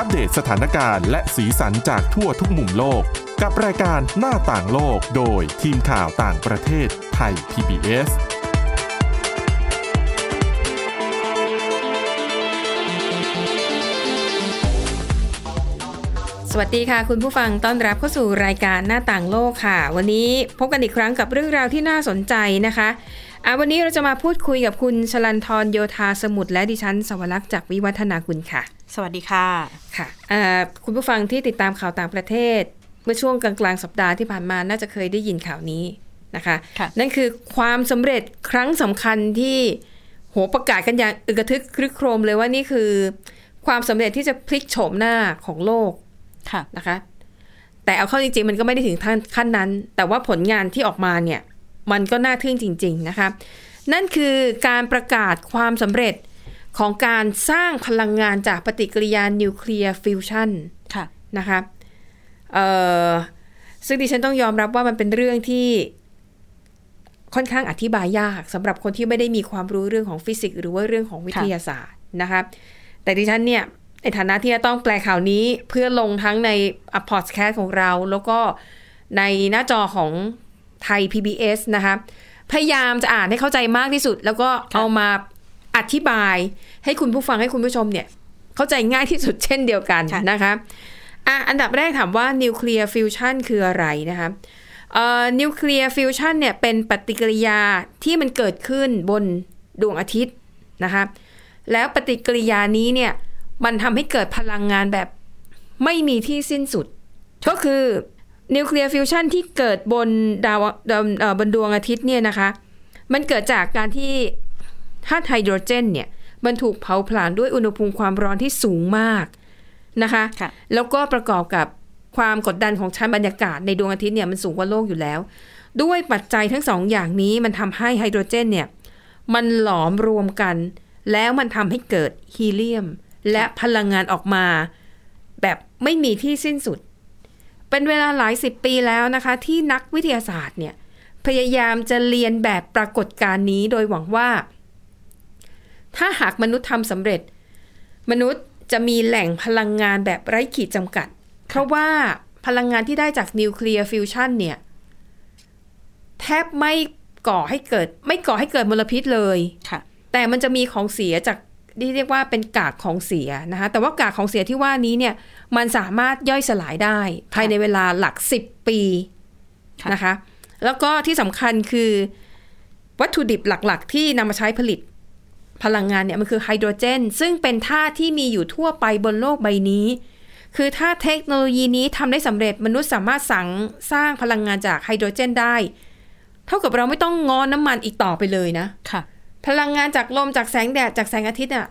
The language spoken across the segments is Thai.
อัปเดตสถานการณ์และสีสันจากทั่วทุกมุมโลก กับรายการหน้าต่างโลกโดยทีมข่าวต่างประเทศไทย PBS สวัสดีค่ะคุณผู้ฟังต้อนรับเข้าสู่รายการหน้าต่างโลกค่ะ วันนี้พบกันอีกครั้งกับเรื่องราวที่น่าสนใจนะคะอะวันนี้เราจะมาพูดคุยกับคุณชลันทรโยธาสมุทรและดิฉันสวรักษ์จากวิวัฒนาคุณค่ะ สวัสดีค่ะ ค่ะอ่าคุณผู้ฟังที่ติดตามข่าวต่างประเทศ เมื่อช่วงกลางกลางๆสัปดาห์ที่ผ่านมาน่าจะเคยได้ยินข่าวนี้นะคะค่ะนั่นคือความสำเร็จครั้งสำคัญที่โหประกาศกันอย่างอึกระทึกครึกโครมเลยว่านี่คือ ความสำเร็จที่จะพลิกโฉมหน้าของโลกค่ะนะคะ แต่เอาเข้าจริงๆ มันก็ไม่ได้ถึงขั้นขั้นนั้น แต่ว่าผลงานที่ออกมาเนี่ย มันก็น่าทึ่งจริง ๆ นะคะ นั่นคือการประกาศความสำเร็จ ของการสร้างพลังงานจากปฏิกิริยานิวเคลียร์ฟิวชันค่ะนะคะเอ่อซึ่งดิฉันต้องยอมรับว่ามันเป็นเรื่องที่ค่อนข้างอธิบายยากสำหรับคนที่ไม่ได้มีความรู้เรื่องของฟิสิกส์หรือว่าเรื่องของวิทยาศาสตร์นะคะแต่ดิฉันเนี่ยในฐานะที่จะต้องแปลข่าวนี้เพื่อลงทั้งในพอดแคสต์ของเรา แล้วก็ในหน้าจอของไทย PBS นะคะพยายามจะอ่านให้เข้าใจมากที่สุด แล้วก็เอามา อธิบายให้คุณผู้ฟังให้คุณผู้ชมเนี่ย เข้าใจง่ายที่สุดเช่นเดียวกันค่ะนะคะอะอันดับแรกถามว่านิวเคลียร์ฟิวชันคืออะไรนะคะเอ่อนิวเคลียร์ฟิวชันเนี่ยเป็นปฏิกิริยาที่มันเกิดขึ้นบนดวงอาทิตย์นะคะแล้วปฏิกิริยานี้เนี่ยมันทำให้เกิดพลังงานแบบไม่มีที่สิ้นสุด ก็คือนิวเคลียร์ฟิวชันที่เกิดบนดาวดาวเอ่อบนดวงอาทิตย์เนี่ยนะคะ มันเกิดจากการที่ ธาตุไฮโดรเจนเนี่ยมันถูกเผาผลาญด้วยอุณหภูมิความร้อนที่สูงมากนะคะค่ะแล้วก็ประกอบกับความกดดันของชั้นบรรยากาศในดวงอาทิตย์เนี่ยมันสูงกว่าโลกอยู่แล้ว ด้วยปัจจัยทั้งสองอย่างนี้มันทำให้ไฮโดรเจนเนี่ยมันหลอมรวมกัน แล้วมันทำให้เกิดฮีเลียม และพลังงานออกมา แบบไม่มีที่สิ้นสุด เป็นเวลาหลายสิบปีแล้วนะคะ ที่นักวิทยาศาสตร์เนี่ยพยายามจะเรียนแบบปรากฏการณ์นี้โดยหวังว่า ถ้าหากมนุษย์ทำสำเร็จ มนุษย์จะมีแหล่งพลังงานแบบไร้ขีดจำกัด เพราะว่าพลังงานที่ได้จากนิวเคลียร์ฟิวชันเนี่ย แทบไม่ก่อให้เกิด ไม่ก่อให้เกิดมลพิษเลยค่ะ แต่มันจะมีของเสียจากที่เรียกว่าเป็นกากของเสียนะคะแต่ว่ากากของเสียที่ว่านี้เนี่ย มันสามารถย่อยสลายได้ ภายในเวลาหลักสิบปีค่ะนะคะ แล้วก็ที่สำคัญคือ วัตถุดิบหลัก ๆ ที่นำมาใช้ผลิต พลังงานเนี่ยมันคือไฮโดรเจน ซึ่งเป็นธาตุที่มีอยู่ทั่วไปบนโลกใบนี้ คือถ้าเทคโนโลยีนี้ทำได้สำเร็จมนุษย์สามารถสั่งสร้างพลังงานจากไฮโดรเจนได้ เท่ากับเราไม่ต้องงอน้ำมันอีกต่อไปเลยนะค่ะ พลังงานจากลมจากแสงแดดจากแสงอาทิตย์อะ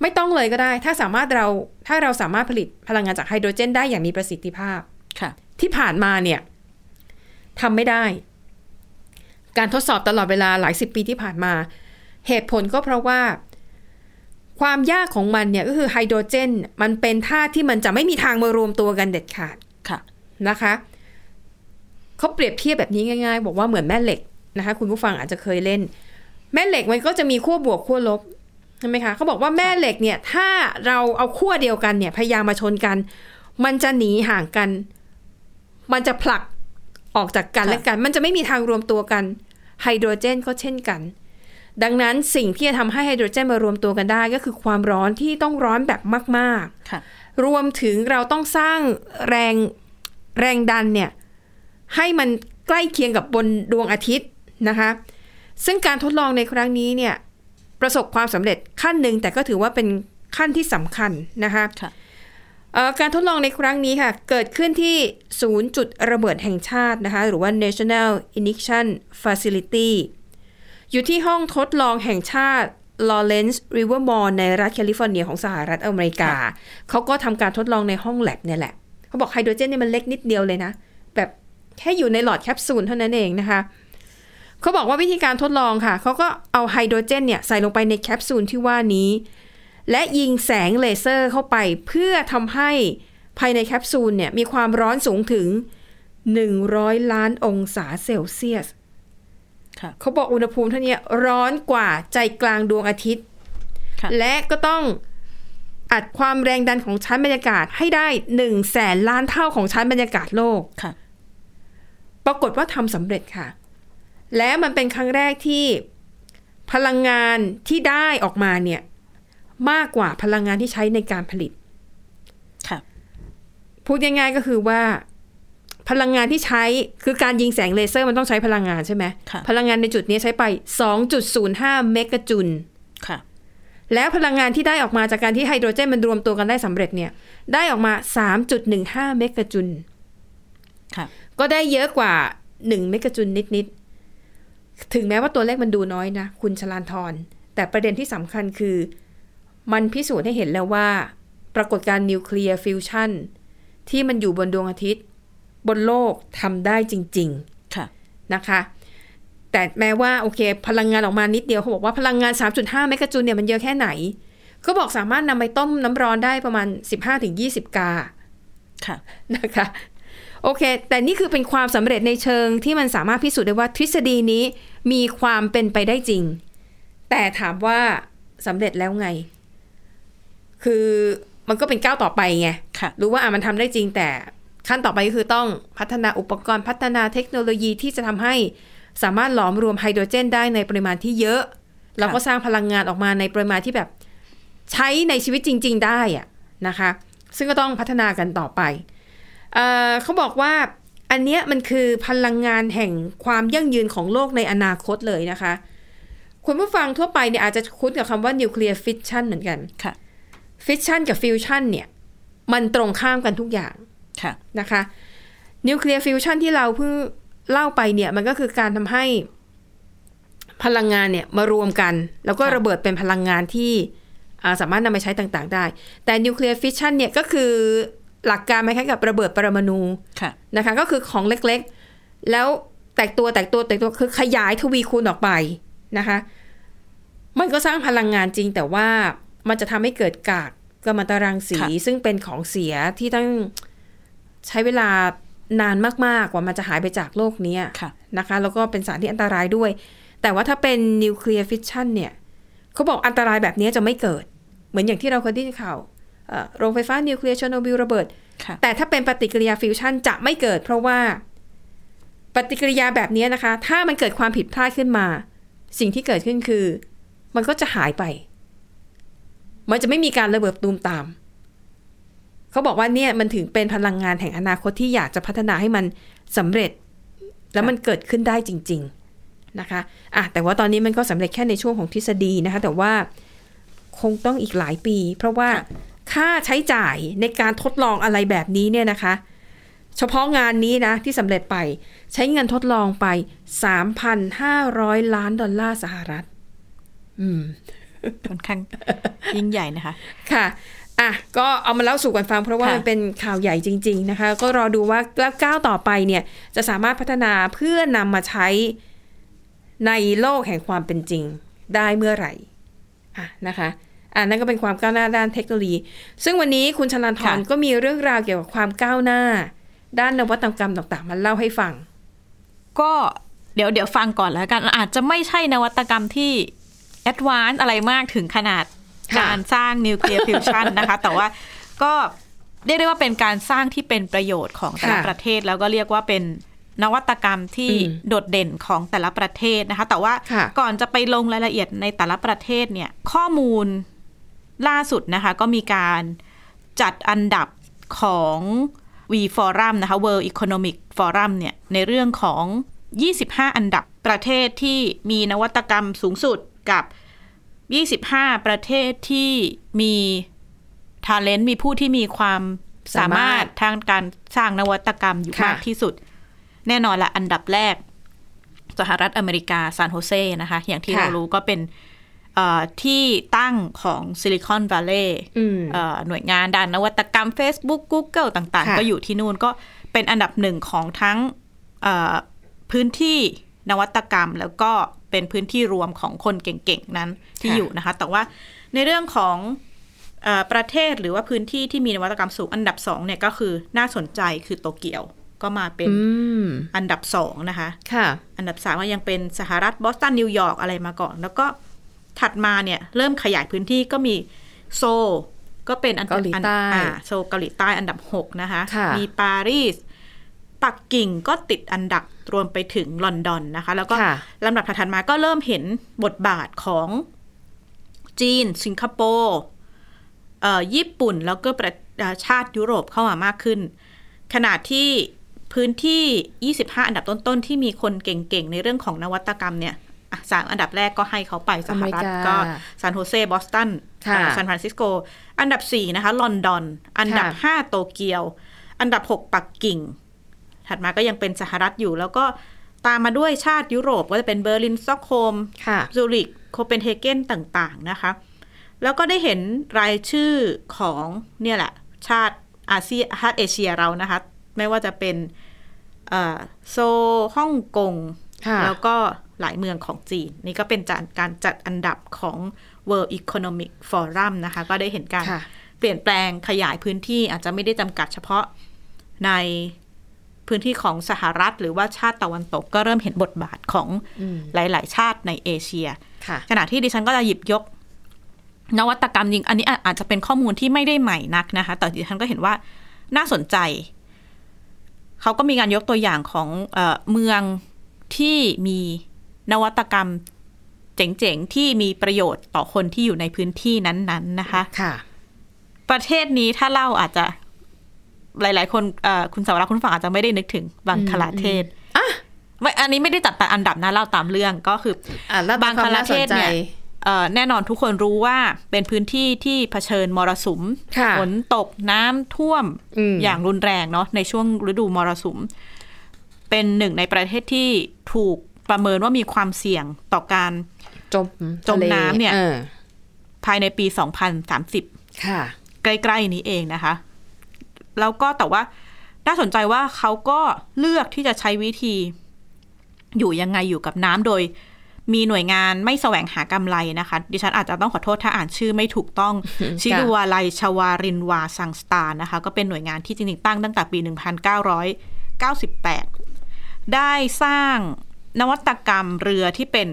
ไม่ต้องเลยก็ได้ ถ้าสามารถเราถ้าเราสามารถผลิตพลังงานจากไฮโดรเจน ได้อย่างมีประสิทธิภาพค่ะ ที่ผ่านมาเนี่ยทำไม่ได้ การทดสอบตลอดเวลาหลายสิบปีที่ผ่านมา เหตุผลก็เพราะว่า ความยากของมันเนี่ยก็คือไฮโดรเจน มันเป็นธาตุที่มันจะไม่มีทางมารวมตัวกันเด็ดขาดค่ะนะคะเขาเปรียบเทียบแบบนี้ง่าย ๆ บอกว่าเหมือนแม่เหล็กนะคะ คุณผู้ฟังอาจจะเคยเล่น แม่เหล็กมันก็จะมีขั้วบวกขั้วลบใช่ไหมคะเขาบอกว่าแม่เหล็กเนี่ย ถ้าเราเอาขั้วเดียวกันเนี่ย พยายามมาชนกัน มันจะหนีห่างกัน มันจะผลักออกจากกันค่ะและกัน มันจะไม่มีทางรวมตัวกันไฮโดรเจนก็เช่นกัน ดังนั้นสิ่งที่จะทำให้ไฮโดรเจนมารวมตัวกันได้ก็คือความร้อนที่ต้องร้อนแบบมากๆค่ะรวมถึงเราต้องสร้างแรงแรงดันเนี่ยให้มันใกล้เคียงกับบนดวงอาทิตย์นะคะ ซึ่งการทดลองในครั้งนี้เนี่ยประสบความสำเร็จขั้นหนึ่งแต่ก็ถือว่าเป็นขั้นที่สำคัญนะคะค่ะเอ่อการทดลองในครั้งนี้ค่ะ เกิดขึ้นที่ศูนย์จุดระเบิดแห่งชาตินะคะ หรือว่า National Ignition Facility อยู่ที่ห้องทดลองแห่งชาติ Lawrence Livermore ในรัฐแคลิฟอร์เนียของสหรัฐอเมริกา เขาก็ทำการทดลองในห้องแล็บเนี่ยแหละ เขาบอกไฮโดรเจนเนี่ยมันเล็กนิดเดียวเลยนะ แบบแค่อยู่ในหลอดแคปซูลเท่านั้นเองนะคะ เขาบอกว่าวิธีการทดลองค่ะ เขาก็เอาไฮโดรเจนเนี่ยใส่ลงไปในแคปซูลที่ว่านี้ และยิงแสงเลเซอร์เข้าไปเพื่อทำให้ภายในแคปซูลเนี่ยมีความร้อนสูงถึง 100 ล้านองศาเซลเซียสค่ะ เขาบอกอุณหภูมิเท่านี้ร้อนกว่าใจกลางดวงอาทิตย์ค่ะและก็ต้องอัดความแรงดันของชั้นบรรยากาศให้ได้หนึ่งแสนล้านเท่าของชั้นบรรยากาศโลกค่ะปรากฏว่าทำสำเร็จค่ะ และมันเป็นครั้งแรกที่พลังงานที่ได้ออกมาเนี่ย มากกว่าพลังงานที่ใช้ในการผลิตค่ะพูดง่ายๆก็คือว่า พลังงานที่ใช้คือการยิงแสงเลเซอร์มันต้องใช้พลังงานใช่ไหมค่ะพลังงานในจุดนี้ใช้ไป 2.05 เมกะจูลค่ะ แล้วพลังงานที่ได้ออกมาจากการที่ไฮโดรเจนมันรวมตัวกันได้สำเร็จเนี่ย ได้ออกมา 3.15 เมกะจูลค่ะ ก็ได้เยอะกว่า 1 เมกะจูลนิด ๆ ถึงแม้ว่าตัวเลขมันดูน้อยนะ คุณชลานทร แต่ประเด็นที่สำคัญคือ มันพิสูจน์ให้เห็นแล้วว่า ปรากฏการณ์นิวเคลียร์ฟิวชันที่มันอยู่บนดวงอาทิตย์ บนโลกทำได้จริงๆค่ะนะคะ แต่แม้ว่าโอเค พลังงานออกมานิดเดียวเขาบอกว่าพลังงาน 3.5 เมกะจูลเนี่ยมันเยอะแค่ไหน ก็บอกสามารถนำไปต้มน้ำร้อนได้ประมาณ 15-20 กาค่ะนะคะ โอเค แต่นี่คือเป็นความสำเร็จในเชิงที่มันสามารถพิสูจน์ได้ว่าทฤษฎีนี้มีความเป็นไปได้จริง แต่ถามว่าสำเร็จแล้วไง คือมันก็เป็นก้าวต่อไปไงค่ะรู้ว่าอะมันทำได้จริงแต่ ขั้นต่อไปก็คือต้องพัฒนาอุปกรณ์พัฒนาเทคโนโลยีที่จะทำให้สามารถหลอมรวมไฮโดรเจนได้ในปริมาณที่เยอะ แล้วก็สร้างพลังงานออกมาในปริมาณที่แบบใช้ในชีวิตจริง ๆ ได้อะนะคะ ซึ่งก็ต้องพัฒนากันต่อไปเอ่อเขาบอกว่าอันเนี้ยมันคือพลังงานแห่งความยั่งยืนของโลกในอนาคตเลยนะคะ คุณผู้ฟังทั่วไปเนี่ยอาจจะคุ้นกับคำว่านิวเคลียร์ฟิชชันเหมือนกันค่ะฟิชชันกับฟิวชันเนี่ย มันตรงข้ามกันทุกอย่าง ค่ะนะคะนิวเคลียร์ฟิวชันที่เราเพิ่งเล่าไปเนี่ย มันก็คือการทำให้พลังงานเนี่ยมารวมกัน แล้วก็ค่ะระเบิดเป็นพลังงานที่อ่าสามารถนำไปใช้ต่างๆ ได้ แต่นิวเคลียร์ฟิชชันเนี่ยก็คือหลักการคล้ายๆกับระเบิดปรมาณูค่ะนะคะ ก็คือของเล็กๆ แล้วแตกตัวแตกตัวแตกตัวคือขยายทวีคูณออกไปนะคะ มันก็สร้างพลังงานจริง แต่ว่ามันจะทำให้เกิดกากกัมมันตรังสีค่ะซึ่งเป็นของเสียที่ต้อง ใช้เวลานานมากๆกว่ามันจะหายไปจากโลกเนี้ยค่ะนะคะ แล้วก็เป็นสารที่อันตรายด้วย แต่ว่าถ้าเป็นนิวเคลียร์ฟิวชันเนี่ยเขาบอกอันตรายแบบนี้จะไม่เกิด เหมือนอย่างที่เราเคยได้ยินข่าวเอ่อโรงไฟฟ้านิวเคลียร์เชอร์โนบิลระเบิดค่ะแต่ถ้าเป็นปฏิกิริยาฟิวชันจะไม่เกิด เพราะว่าปฏิกิริยาแบบนี้นะคะ ถ้ามันเกิดความผิดพลาดขึ้นมา สิ่งที่เกิดขึ้นคือ มันก็จะหายไป มันจะไม่มีการระเบิดตูมตาม เขาบอกว่าเนี่ยมันถึงเป็นพลังงานแห่งอนาคตที่อยากจะพัฒนาให้มันสำเร็จ แล้วมันเกิดขึ้นได้จริง ๆนะคะอะแต่ว่าตอนนี้มันก็สำเร็จแค่ในช่วงของทฤษฎีนะคะ แต่ว่าคงต้องอีกหลายปี เพราะว่าค่าใช้จ่ายในการทดลองอะไรแบบนี้เนี่ยนะคะ เฉพาะงานนี้นะที่สำเร็จไปใช้เงินทดลองไป 3,500 ล้านดอลลาร์สหรัฐ อืมค่อนข้างยิ่งใหญ่นะคะ ค่ะ อะก็เอามาเล่าสู่กันฟังเพราะว่าค่ะมันเป็นข่าวใหญ่จริง ๆนะคะ ก็รอดูว่าแล้วก้าวต่อไปเนี่ยจะสามารถพัฒนาเพื่อนำมาใช้ในโลกแห่งความเป็นจริงได้เมื่อไหร่อะนะคะอะนั่นก็เป็นความก้าวหน้าด้านเทคโนโลยี ซึ่งวันนี้คุณชลันทรค่ะก็มีเรื่องราวเกี่ยวกับความก้าวหน้า ด้านนวัตกรรมต่างๆมาเล่าให้ฟัง ก็เดี๋ยวเดี๋ยวฟังก่อนแล้วกันอาจจะไม่ใช่นวัตกรรมที่ advance อะไรมากถึงขนาดค่ะ การสร้างนิวเคลียร์ฟิวชันนะคะ แต่ว่าก็เรียกได้ว่าเป็นการสร้างที่เป็นประโยชน์ของแต่ละค่ะประเทศ แล้วก็เรียกว่าเป็นนวัตกรรมที่อืมโดดเด่นของแต่ละประเทศนะคะ แต่ว่าค่ะก่อนจะไปลงรายละเอียดในแต่ละประเทศเนี่ย ข้อมูลล่าสุดนะคะ ก็มีการจัดอันดับของ V Forum นะคะ World Economic Forum เนี่ยในเรื่องของ 25 อันดับประเทศที่มีนวัตกรรมสูงสุดกับ 25 ประเทศที่มีท ALENT มีผู้ที่มีความสามารถทางการสร้างนวัตกรรมอยู่ค่ะมากที่สุด แน่นอนละอันดับแรก สหรัฐอเมริกาซานโฮเซนะคะ อย่างที่ค่ะเรารู้ก็เป็นเอ่อที่ตั้งของซิลิคอนวัลเลย์อืมหน่วยงานด้านนวัตกรรม Facebook Google ต่างค่ะๆก็อยู่ที่นู่นก็เป็นอันดับหนึ่งของทั้งเอ่อพื้นที่นวัตกรรมแล้วก็ เป็นพื้นที่รวมของคนเก่งๆนั้นที่อยู่นะคะ แต่ว่าในเรื่องของเออประเทศหรือว่าพื้นที่ที่มีนวัตกรรมสูงอันดับสองเนี่ยก็คือน่าสนใจคือโตเกียวก็มาเป็นอืมอันดับสองนะคะค่ะ อันดับสามก็ยังเป็นสหรัฐบอสตันนิวยอร์กอะไรมาก่อน แล้วก็ถัดมาเนี่ยเริ่มขยายพื้นที่ก็มีโซลก็เป็นอันเกาหลีใต้อ่าโชว์เกาหลีใต้อันดับ6นะคะค่ะมีปารีส ปักกิ่งก็ติดอันดับรวมไปถึงลอนดอนนะคะ แล้วก็ค่ะลำดับถัดๆมาก็เริ่มเห็นบทบาทของจีน สิงคโปร์เอ่อญี่ปุ่นแล้วก็ประเอ่อชาติยุโรปเข้ามามากขึ้นขนาดที่พื้นที่ 25 อันดับต้น ๆ ที่มีคนเก่ง ๆ ในเรื่องของนวัตกรรมเนี่ยอะสามอันดับแรกก็ให้เขาไปสหรัฐอเมริกาก็ซานโฮเซ บอสตันค่ะซานฟรานซิสโก อันดับ 4 นะคะ ลอนดอน อันดับค่ะ5โตเกียว อันดับ 6 ปักกิ่ง ถัดมาก็ยังเป็นสหรัฐอยู่ แล้วก็ตามมาด้วยชาติยุโรปก็จะเป็นเบอร์ลินสต็อกโฮล์มค่ะซูริกโคเปนเฮเกนต่างๆนะคะ แล้วก็ได้เห็นรายชื่อของเนี่ยแหละ ชาติอาเซียชาติเอเชียเรานะคะ ไม่ว่าจะเป็นเอ่อโซลฮ่องกงค่ะแล้วก็หลายเมืองของจีน นี่ก็เป็นจานการจัดอันดับของ World Economic Forum นะคะ ก็ได้เห็นการค่ะเปลี่ยนแปลงขยายพื้นที่อาจจะไม่ได้จำกัดเฉพาะใน พื้นที่ของสหรัฐ หรือว่าชาติตะวันตกก็เริ่มเห็นบทบาทของอืมหลาย ๆ ชาติในเอเชียค่ะขณะที่ดิฉันก็จะหยิบยก นวัตกรรมจริง อันนี้อาอาจจะเป็นข้อมูลที่ไม่ได้ใหม่นักนะคะ แต่ดิฉันก็เห็นว่าน่าสนใจ เขาก็มีการยกตัวอย่างของเออเมืองที่มีนวัตกรรมเจ๋ง ๆ ที่มีประโยชน์ต่อคนที่อยู่ในพื้นที่นั้น ๆ นะคะ ค่ะ ประเทศนี้ถ้าเล่าอาจจะ หลาย ๆ คนเอ่อคุณสาวรักษ์คุณฝั่งอาจจะไม่ได้นึกถึงบังคลาเทศอะไม่อันนี้ไม่ได้จัดแต่อันดับนะเล่าตามเรื่องก็คืออะแล้วบังคลาเทศเนี่ยความน่าสนใจเอ่อแน่นอนทุกคนรู้ว่าเป็นพื้นที่ที่เผชิญมรสุมค่ะฝนตกน้ำท่วมอืมอย่างรุนแรงเนาะในช่วงฤดูมรสุม เป็นหนึ่งในประเทศที่ถูกประเมินว่ามีความเสี่ยงต่อการจมจมน้ำเนี่ยออภายในปี 2030 ค่ะ ใกล้ ๆ นี้เองนะคะ แล้วก็แต่ว่าน่าสนใจว่าเขาก็เลือกที่จะใช้วิธี อยู่ยังไงอยู่กับน้ำโดย มีหน่วยงานไม่แสวงหากำไรนะคะ ดิฉันอาจจะต้องขอโทษถ้าอ่านชื่อไม่ถูกต้องชิดูวาลัยชวารินวาสังสตานะคะ ก็เป็นหน่วยงานที่จริงๆตั้งตั้งแต่ปี 1998 ได้สร้างนวัตกรรมเรือที่เป็น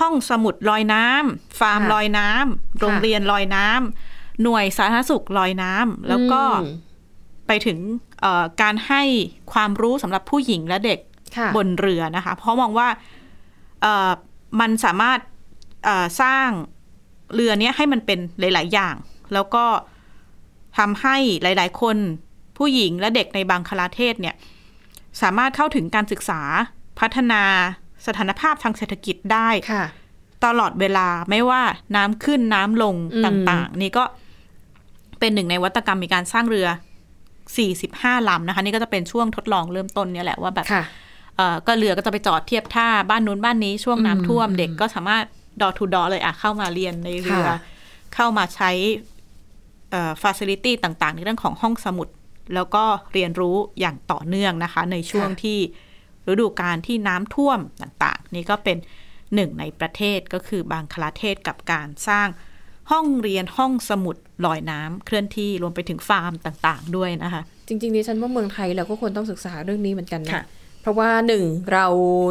ห้องสมุดลอยน้ำฟาร์มค่ะลอยน้ำโรงเรียนลอยน้ำหน่วยสาธารณสุขลอยน้ำแล้วก็อืม ไปถึงเอ่อการให้ความรู้สำหรับผู้หญิงและเด็กค่ะบนเรือนะคะ เพราะมองว่าเอ่อมันสามารถเอ่อสร้างเรือเนี้ยให้มันเป็นหลาย ๆ อย่าง แล้วก็ทำให้หลาย ๆ คนผู้หญิงและเด็กในบางคลาเทศเนี่ยสามารถเข้าถึงการศึกษาพัฒนาสถานภาพทางเศรษฐกิจได้ค่ะตลอดเวลาไม่ว่าน้ำขึ้นน้ำลงอืมต่าง ๆ นี่ก็เป็นหนึ่งในนวัตกรรมมีการสร้างเรือ 45ลำนะคะนี่ก็จะเป็นช่วงทดลองเริ่มต้นเนี่ยแหละว่าแบบค่ะเอ่อก็เรือก็จะไปจอดเทียบท่าบ้านนู้นบ้านนี้ช่วงน้ำท่วมอืมเด็กก็สามารถดอทูดอเลยอะเข้ามาเรียนในเรือค่ะเข้ามาใช้เอ่อฟ a ซิลิตี้ต่างๆ ในเรื่องของห้องสมุด แล้วก็เรียนรู้อย่างต่อเนื่องนะคะ ในช่วงที่ฤดูกาลที่น้ำท่วมต่างๆ นี่ก็เป็นหนึ่งในประเทศก็คือบางคลาเทศกับการสร้าง ห้องเรียนห้องสมุดลอยน้ำเคลื่อนที่รวมไปถึงฟาร์มต่างๆ ด้วยนะคะ จริงๆดิฉันว่าเมืองไทยเราก็ควรต้องศึกษาเรื่องนี้เหมือนกันนะค่ะเพราะว่าหนึ่งเรา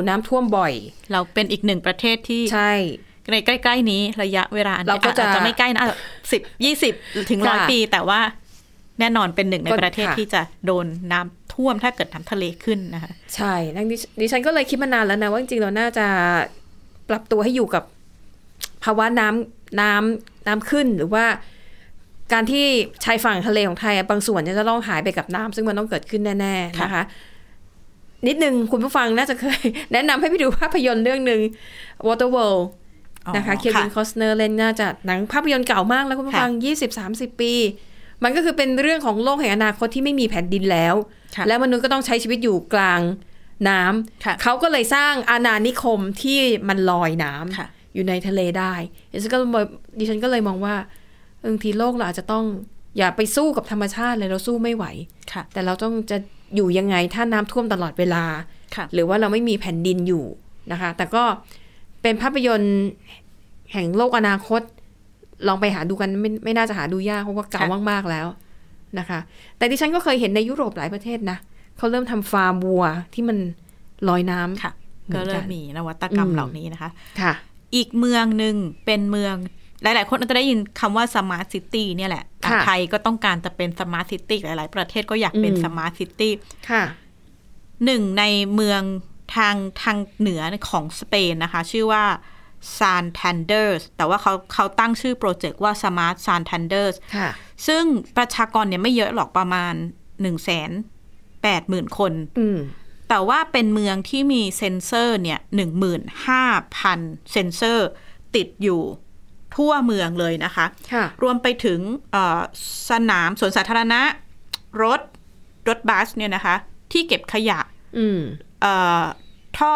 น้ำท่วมบ่อย เราเป็นอีกหนึ่งประเทศที่ใช่ในใกล้ ๆ นี้ระยะเวลาอันเราก็จะอาจจะไม่ใกล้นะสิบยี่สิบถึงร้อยค่ะปี แต่ว่าแน่นอนเป็นหนึ่งในก็ประเทศค่ะที่จะโดนน้ำท่วมถ้าเกิดน้ำทะเลขึ้นนะคะ ใช่ดังดิดิฉันก็เลยคิดมานานแล้วนะว่าจริงๆเราน่าจะปรับตัวให้อยู่กับ ภาวะน้ำน้ำน้ำขึ้นหรือว่าการที่ชายฝั่งทะเลของไทยอะบางส่วนเนี่ยจะต้องหายไปกับน้ำซึ่งมันต้องเกิดขึ้นแน่ ๆ นะคะ นิดนึงคุณผู้ฟังน่าจะเคย แนะนำให้ไปดูภาพยนตร์เรื่องหนึ่ง Water World อ๋อนะคะเควินค่ะคอสเนอร์เล่นน่าจะหนังภาพยนตร์เก่ามากแล้วคุณผู้ฟัง20-30ปี มันก็คือเป็นเรื่องของโลกแห่งอนาคตที่ไม่มีแผ่นดินแล้วค่ะและมนุษย์ก็ต้องใช้ชีวิตอยู่กลางน้ำค่ะเขาก็เลยสร้างอาณานิคมที่มันลอยน้ำค่ะ อยู่ในทะเลได้ดิฉันก็เลยดิฉันก็เลยมองว่าบางทีโลกเราอาจจะต้องอย่าไปสู้กับธรรมชาติเลยเราสู้ไม่ไหวค่ะแต่เราต้องจะอยู่ยังไงถ้าน้ำท่วมตลอดเวลาค่ะหรือว่าเราไม่มีแผ่นดินอยู่นะคะ แต่ก็เป็นภาพยนตร์แห่งโลกอนาคต ลองไปหาดูกันไม่ไม่น่าจะหาดูยากเพราะว่าเก่ามากๆแล้วนะคะ แต่ดิฉันก็เคยเห็นในยุโรปหลายประเทศนะเขาเริ่มทำฟาร์มวัวที่มันลอยน้ำค่ะก็เหมือนกันเริ่มมีนวัตกรรมอืมเหล่านี้นะคะ ค่ะ อีกเมืองหนึ่งเป็นเมือง หลาย ๆ คนอาจจะได้ยินคำว่า smart city เนี่ยแหละอะค่ะไทยก็ต้องการจะเป็น smart city หลาย ๆ ประเทศก็อยากเป็นอืม smart city ค่ะหนึ่งในเมืองทางทางเหนือของสเปนนะคะ ชื่อว่า Santander แต่ว่าเขาเขาตั้งชื่อโปรเจกต์ว่า Smart Santander ค่ะซึ่งประชากรเนี่ยไม่เยอะหรอกประมาณ1นึ่งแสนแปดหมื่นคนอืม แต่ว่าเป็นเมืองที่มีเซ็นเซอร์เนี่ยหนึ่งหมื่นห้าพันเซ็นเซอร์ติดอยู่ทั่วเมืองเลยนะคะค่ะรวมไปถึงเอ่อสนามสวนสาธารณะ รถ รถบัสเนี่ยนะคะ ที่เก็บขยะอืมเอ่อท่อ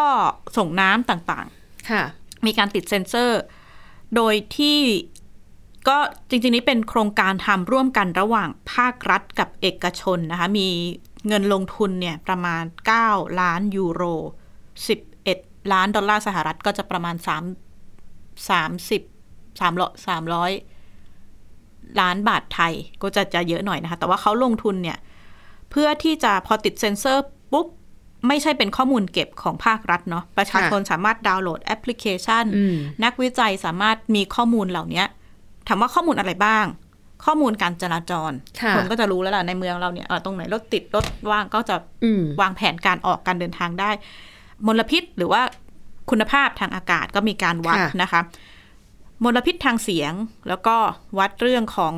ส่งน้ำต่างค่ะๆมีการติดเซ็นเซอร์ โดยที่ก็จริงๆ นี้เป็นโครงการทำร่วมกันระหว่างภาครัฐกับเอกชนนะคะ มี เงินลงทุนเนี่ยประมาณ 9 ล้านยูโร 11 ล้านดอลลาร์สหรัฐก็จะประมาณ 3 30 300 300 ล้านบาทไทยก็จะจะเยอะหน่อยนะคะ แต่ว่าเขาลงทุนเนี่ย เพื่อที่จะพอติดเซ็นเซอร์ปุ๊บ ไม่ใช่เป็นข้อมูลเก็บของภาครัฐเนาะประชาชนสามารถดาวน์โหลดแอปพลิเคชันอืมนักวิจัยสามารถมีข้อมูลเหล่านี้ถามว่าข้อมูลอะไรบ้าง ข้อมูลการจราจรค่ะนก็จะรู้แล้วล่ะในเมืองเราเนี่ยเอ่อตรงไหนรถติดรถว่างก็จะอืมวางแผนการออกการเดินทางได้ มลพิษหรือว่าคุณภาพทางอากาศก็มีการวัดค่ะนะคะ มลพิษทางเสียงแล้วก็วัดเรื่องของ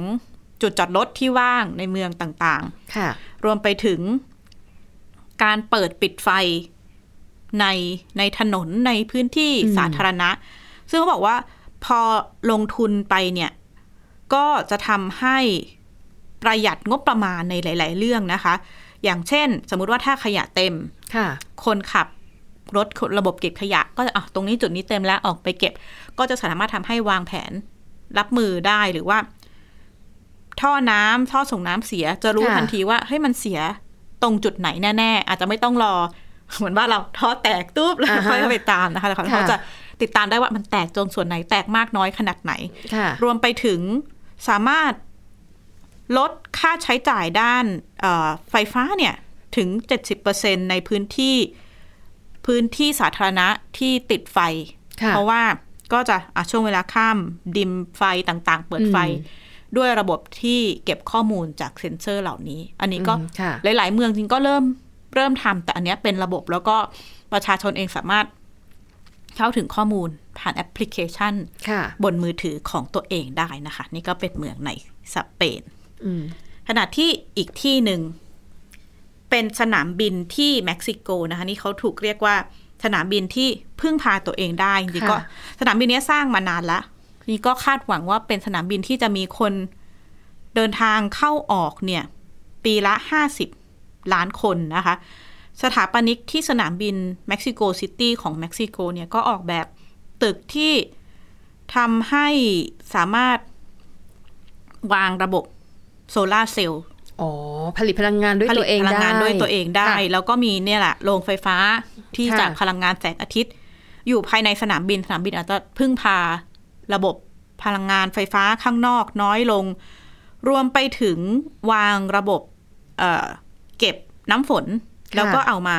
จุดจอดรถที่ว่างในเมืองต่างค่ะๆรวมไปถึงการเปิดปิดไฟในในถนนในพื้นที่อืมสาธารณะ ซึ่งเขาบอกว่าพอลงทุนไปเนี่ย ก็จะทำให้ประหยัดงบประมาณในหลาย ๆ เรื่องนะคะ อย่างเช่น สมมุติว่าถ้าขยะเต็มค่ะ คนขับรถระบบเก็บขยะ ก็จะอะตรงนี้จุดนี้เต็มแล้วออกไปเก็บ ก็จะสามารถทำให้วางแผนรับมือได้หรือว่า ท่อน้ำท่อส่งน้ำเสีย จะรู้ค่ะทันทีว่าเฮ้ยมันเสียตรงจุดไหนแน่ ๆ อาจจะไม่ต้องรอ เหมือนว่าเราท่อแตกตุ๊บแล้วอ่าฮะค่อยไปตามนะคะแต่เขาค่ะจะ ติดตามได้ว่ามันแตกตรงส่วนไหนแตกมากน้อยขนาดไหนค่ะรวมไปถึงสามารถลดค่าใช้จ่ายด้านเอ่อไฟฟ้าเนี่ย ถึง 70%ในพื้นที่พื้นที่สาธารณะที่ติดไฟค่ะเพราะว่าก็จะอะช่วงเวลาข้ามดิมไฟต่างๆ เปิดไฟอืมด้วยระบบที่เก็บข้อมูลจากเซ็นเซอร์เหล่านี้ อันนี้ก็อืมค่ะหลาย ๆ เมืองจริงก็เริ่มเริ่มทำแต่อันเนี้ยเป็นระบบแล้วก็ประชาชนเองสามารถ เข้าถึงข้อมูลผ่านแอปพลิเคชันค่ะบนมือถือของตัวเองได้นะคะ นี่ก็เป็นเมืองในสเปนอืมขณะที่อีกที่หนึ่ง เป็นสนามบินที่เม็กซิโกนะคะ นี่เขาถูกเรียกว่าสนามบินที่พึ่งพาตัวเองได้จริงๆก็ค่ะสนามบินเนี้ยสร้างมานานละนี่ก็คาดหวังว่าเป็นสนามบินที่จะมีคนเดินทางเข้าออกเนี่ย ปีละ50ล้านคนนะคะ สถาปนิกที่สนามบินเม็กซิโกซิตี้ของเม็กซิโกเนี่ยก็ออกแบบตึกที่ทำให้สามารถวางระบบโซลาร์เซลล์ อ๋อ ผลิตพลังงานด้วยผลิตัวเองพลังได้งานด้วยตัวเองได้ค่ะแล้วก็มีเนี่ยแหละโรงไฟฟ้าที่ค่ะจากพลังงานแสงอาทิตย์ อยู่ภายในสนามบิน สนามบินอาจจะพึ่งพาระบบพลังงานไฟฟ้าข้างนอกน้อยลง รวมไปถึงวางระบบเอ่อเก็บน้ำฝน แล้วก็เอามา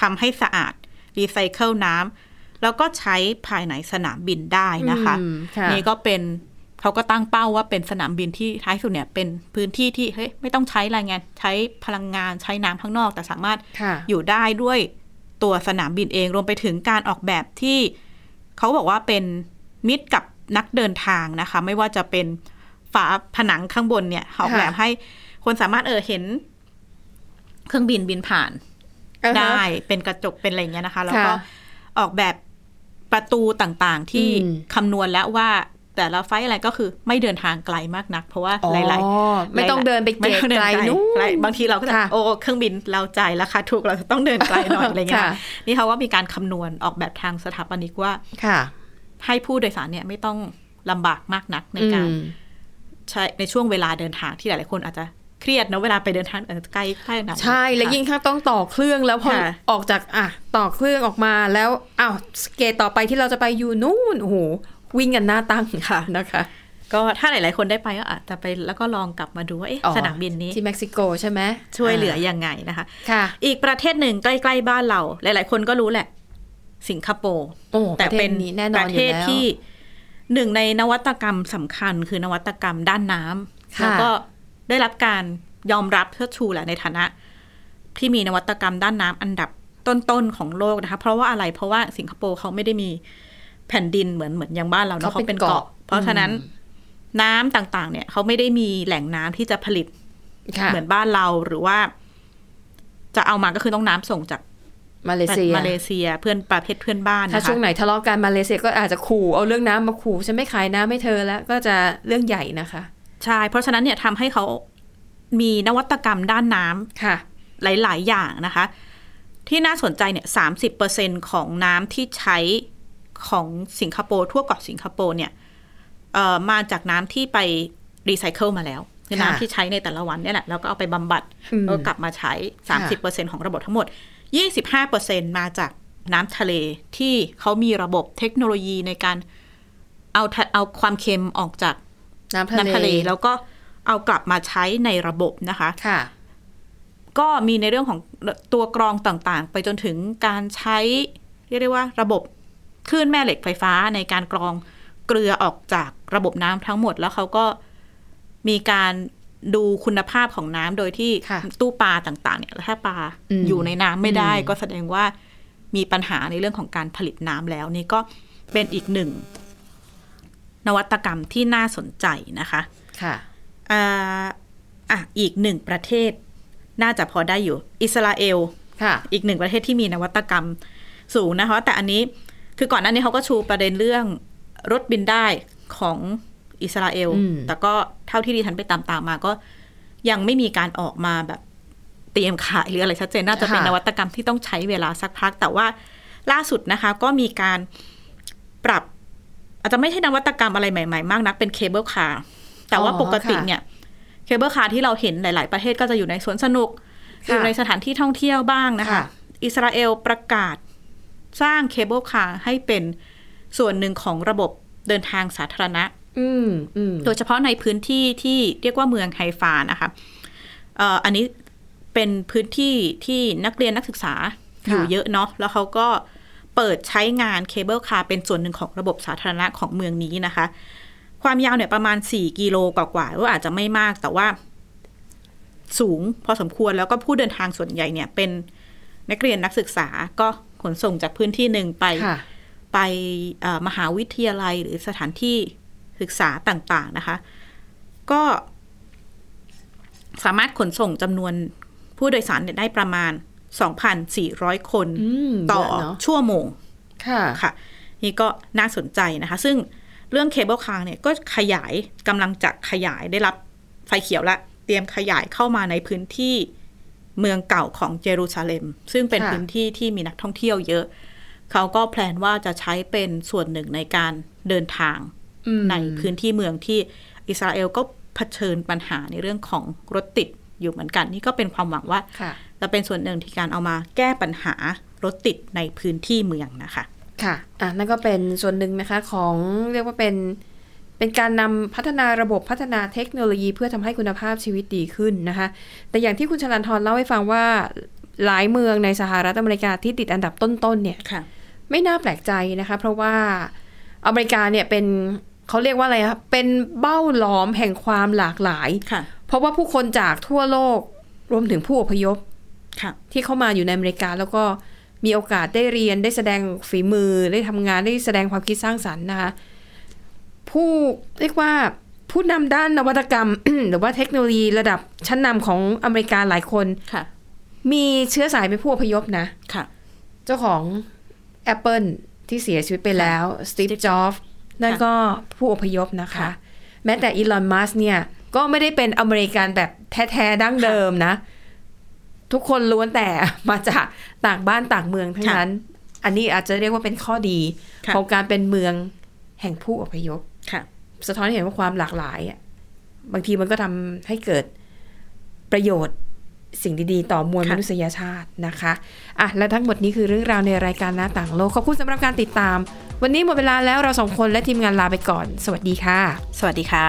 ทำให้สะอาด รีไซเคิลน้ำแล้วก็ใช้ภายในสนามบินได้นะคะอืมค่ะนี่ก็เป็นเขาก็ตั้งเป้าว่าเป็นสนามบินที่ท้ายสุดเนี่ย เป็นพื้นที่ที่เฮ้ยไม่ต้องใช้แรงงาน ใช้พลังงานใช้น้ำข้างนอก แต่สามารถค่ะอยู่ได้ด้วยตัวสนามบินเองรวมไปถึงการออกแบบที่เขาบอกว่าเป็นมิตรกับนักเดินทางนะคะ ไม่ว่าจะเป็นฝาผนังข้างบนเนี่ยออกแบบให้คนสามารถเออเห็น เครื่องบินบินผ่านอ่าฮะได้เป็นกระจกเป็นอะไรอย่างเงี้ยนะคะ แล้วก็ค่ะออกแบบประตูต่างๆ ที่อืมคำนวณแล้วว่าแต่ละไฟล์อะไรก็คือไม่เดินทางไกลมากนัก เพราะว่าอ๋อหลายๆไม่ต้องเดินไปเกม่ตต้องดิไกลนู่นไกลบางทีเราก็จะค่ะโอ้เครื่องบินเราจ่ายราคาถูกเราจะต้องเดินไกลหน่อยอะไรเงี้ยค่ะนี่เขาว่ามีการคำนวณออกแบบทางสถาปนิกว่าค่ะ ให้ผู้โดยสารเนี่ยไม่ต้องลำบากมากนักในการอืมใช้ในช่วงเวลาเดินทางที่หลายๆคนอาจจะ เครียดนะเวลาไปเดินทางอาจจะใกล้ใกล้หน่อยใช่แล้วค่ะยิ่งถ้าต้องต่อเครื่องแล้วพอค่ะออกจากอะต่อเครื่องออกมาแล้วอ้าวสเกตต่อไปที่เราจะไปอยู่นู่นโอ้โหวิ่งกันหน้าตั้งค่ะนะคะก็ถ้าหลาย ๆ คนได้ไปก็อาจจะไปแล้วก็ลองกลับมาดูว่าเอ๊ะอ๋อสนามบินนี้ที่เม็กซิโกใช่ไหมช่วยเหลือยังไงนะคะค่ะ อีกประเทศหนึ่งใกล้ ๆ บ้านเรา หลาย ๆ คนก็รู้แหละ สิงคโปร์โอ้แต่เป็นประเทศนี้แน่นอนประเทศอยู่แล้วที่หนึ่งในนวัตกรรมสำคัญคือนวัตกรรมด้านน้ค่ะแล้วก็ ได้รับการยอมรับเชิดชูแหละในฐานะ ที่มีนวัตกรรมด้านน้ำอันดับต้นๆของโลกนะคะ เพราะว่าอะไรเพราะว่าสิงคโปร์เขาไม่ได้มีแผ่นดินเหมือนเหมือนอย่างบ้านเราเนาะเขาเขาเป็เป็นนเกาะเกาะ เพราะฉะนั้นน้ำต่างๆ เนี่ยเขาไม่ได้มีแหล่งน้ำที่จะผลิตค่ะเหมือนบ้านเราหรือว่า จะเอามาก็คือต้องน้ำส่งจากมาเลเซียมาเลเซียเพื่อนประเทศเพื่อนบ้านนะคะถ้าช่วงไหนทะเลาะกันมาเลเซียก็อาจจะขู่เอาเรื่องน้ำมาขู่ฉันไม่ขายน้ำให้เธอแล้วก็จะเรื่องใหญ่นะคะ ใช่ เพราะฉะนั้นเนี่ยทำให้เขามีนวัตกรรมด้านน้ำค่ะ หลาย ๆ อย่างนะคะ ที่น่าสนใจเนี่ยสามสิบเปอร์เซ็นของน้ำที่ใช้ของสิงคโปร์ทั่วเกาะสิงคโปร์เนี่ยเอ่อมาจากน้ำที่ไปรีไซเคิลมาแล้วคือค่ะน้ำที่ใช้ในแต่ละวันเนี่ยแหละแล้วก็เอาไปบำบัดอืมแล้วก็กลับมาใช้สามสิบเปอร์เซ็นของระบบทั้งหมดยี่สิบห้าเปอร์เซ็นมาจากน้ำทะเลที่เขามีระบบเทคโนโลยีในการเอาทะเอาความเค็มออกจาก น้ำทะเลน้ำทะเลแล้วก็เอากลับมาใช้ในระบบนะคะค่ะ ก็มีในเรื่องของตัวกรองต่างๆ ไปจนถึงการใช้เรียกได้ว่าระบบคลื่นแม่เหล็กไฟฟ้าในการกรองเกลือออกจากระบบน้ำทั้งหมด แล้วเขาก็มีการดูคุณภาพของน้ำโดยที่ค่ะตู้ปลาต่าง ๆ เนี่ยถ้าปลาอืมอยู่ในน้ำไม่ได้อืมก็แสดงว่ามีปัญหาในเรื่องของการผลิตน้ำแล้วนี่ก็เป็นอีกหนึ่ง นวัตกรรมที่น่าสนใจนะคะ ค่ะอ่าอะอีกหนึ่งประเทศ น่าจะพอได้อยู่ อิสราเอลค่ะ อีกหนึ่งประเทศที่มีนวัตกรรมสูงนะคะ แต่อันนี้คือก่อนหน้านี้เขาก็ชูประเด็นเรื่องรถบินได้ของอิสราเอลอืมแต่ก็เท่าที่ดิฉันไปตามๆมาก็ยังไม่มีการออกมาแบบเตรียมขายหรืออะไรชัดเจนน่าจะเป็นนวัตกรรมที่ต้องใช้เวลาสักพัก แต่ว่าล่าสุดนะคะ ก็มีการปรับ อาจจะไม่ใช่นวัตกรรมอะไรใหม่ๆ มากนักเป็น cable car แต่ว่าอ๋อปกติค่ะเนี่ย cable car ที่เราเห็นหลาย ๆ ประเทศก็จะอยู่ในสวนสนุกค่ะอยู่ในสถานที่ท่องเที่ยวบ้างนะคะค่ะอิสราเอลประกาศสร้าง cable car ให้เป็นส่วนหนึ่งของระบบเดินทางสาธารณะอืมอืมโดยเฉพาะในพื้นที่ที่เรียกว่าเมืองไฮฟานะคะเอ่ออันนี้เป็นพื้นที่ที่นักเรียนนักศึกษาอยู่เยอะเนาะแล้วเขาก็เปิดใช้งาน cable car เป็นส่วนหนึ่งของระบบสาธารณะของเมืองนี้นะคะ ความยาวเนี่ยประมาณ 4 กิโลกว่าๆหรือว่าอาจจะไม่มากแต่ว่าสูงพอสมควรแล้วก็ผู้เดินทางส่วนใหญ่เนี่ยเป็นนักเรียนนักศึกษาก็ขนส่งจากพื้นที่หนึ่งไปค่ะไปเอ่อมหาวิทยาลัยหรือสถานที่ศึกษาต่าง ๆนะคะ ก็สามารถขนส่งจำนวนผู้โดยสารเนี่ยได้ประมาณ 2,400 คนอืมต่อเยอะเนอะชั่วโมง ค่ะค่ะ นี่ก็น่าสนใจนะคะ ซึ่งเรื่อง cable car เนี่ยก็ขยายกำลังจะขยายได้รับไฟเขียวละ เตรียมขยายเข้ามาในพื้นที่เมืองเก่าของเยรูซาเล็ม ซึ่งเป็นค่ะพื้นที่ที่มีนักท่องเที่ยวเยอะ เขาก็ plan ว่าจะใช้เป็นส่วนหนึ่งในการเดินทางอืมในพื้นที่เมืองที่อิสราเอลก็เผชิญปัญหาในเรื่องของรถติดอยู่เหมือนกัน นี่ก็เป็นความหวังว่า ค่ะจะเป็นส่วนหนึ่งที่การเอามาแก้ปัญหารถติดในพื้นที่เมืองนะคะ ค่ะ อะ นั่นก็เป็นส่วนหนึ่งนะคะของเรียกว่าเป็นเป็นการนำพัฒนาระบบพัฒนาเทคโนโลยีเพื่อทำให้คุณภาพชีวิตดีขึ้นนะคะ แต่อย่างที่คุณชลันทรเล่าให้ฟังว่าหลายเมืองในสหรัฐอเมริกาที่ติดอันดับต้นๆเนี่ยค่ะไม่น่าแปลกใจนะคะ เพราะว่าอเมริกาเนี่ยเป็นเขาเรียกว่าอะไรครับเป็นเบ้าหลอมแห่งความหลากหลายค่ะเพราะว่าผู้คนจากทั่วโลกรวมถึงผู้อพยพค่ะ ที่เข้ามาอยู่ในอเมริกาแล้วก็มีโอกาสได้เรียนได้แสดงฝีมือได้ทำงานได้แสดงความคิดสร้างสรรค์นะคะผู้เรียกว่าผู้นำด้านนวัตกรรม หรือว่าเทคโนโลยีระดับชั้นนำของอเมริกาหลายคนค่ะมีเชื้อสายเป็นผู้อพยพนะค่ะเจ้าของ Apple ที่เสียชีวิตไปแล้วสตีฟ Steve จ็อบนั่นค่ะก็ผู้อพยพนะคะค่ะแม้แต่อีลอนมัสเนี่ย ก็ไม่ได้เป็นอเมริกันแบบแท้ ๆ ดั้งเดิมนะ ทุกคนล้วนแต่มาจากต่างบ้านต่างเมืองทั้งนั้น อันนี้อาจจะเรียกว่าเป็นข้อดีค่ะของการเป็นเมืองแห่งผู้อพยพค่ะสะท้อนให้เห็นว่าความหลากหลายอะบางทีมันก็ทำให้เกิดประโยชน์สิ่งดีๆ ต่อมวลมค่ะนุษยชาตินะคะอะและทั้งหมดนี้คือเรื่องราวในรายการหน้าต่างโลก ขอบคุณสำหรับการติดตาม วันนี้หมดเวลาแล้วเราสองคนและทีมงานลาไปก่อน สวัสดีค่ะ สวัสดีค่ะ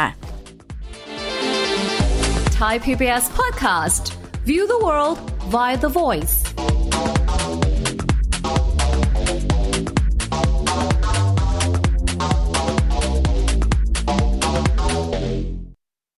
Thai PBS podcast. View the world via The Voice.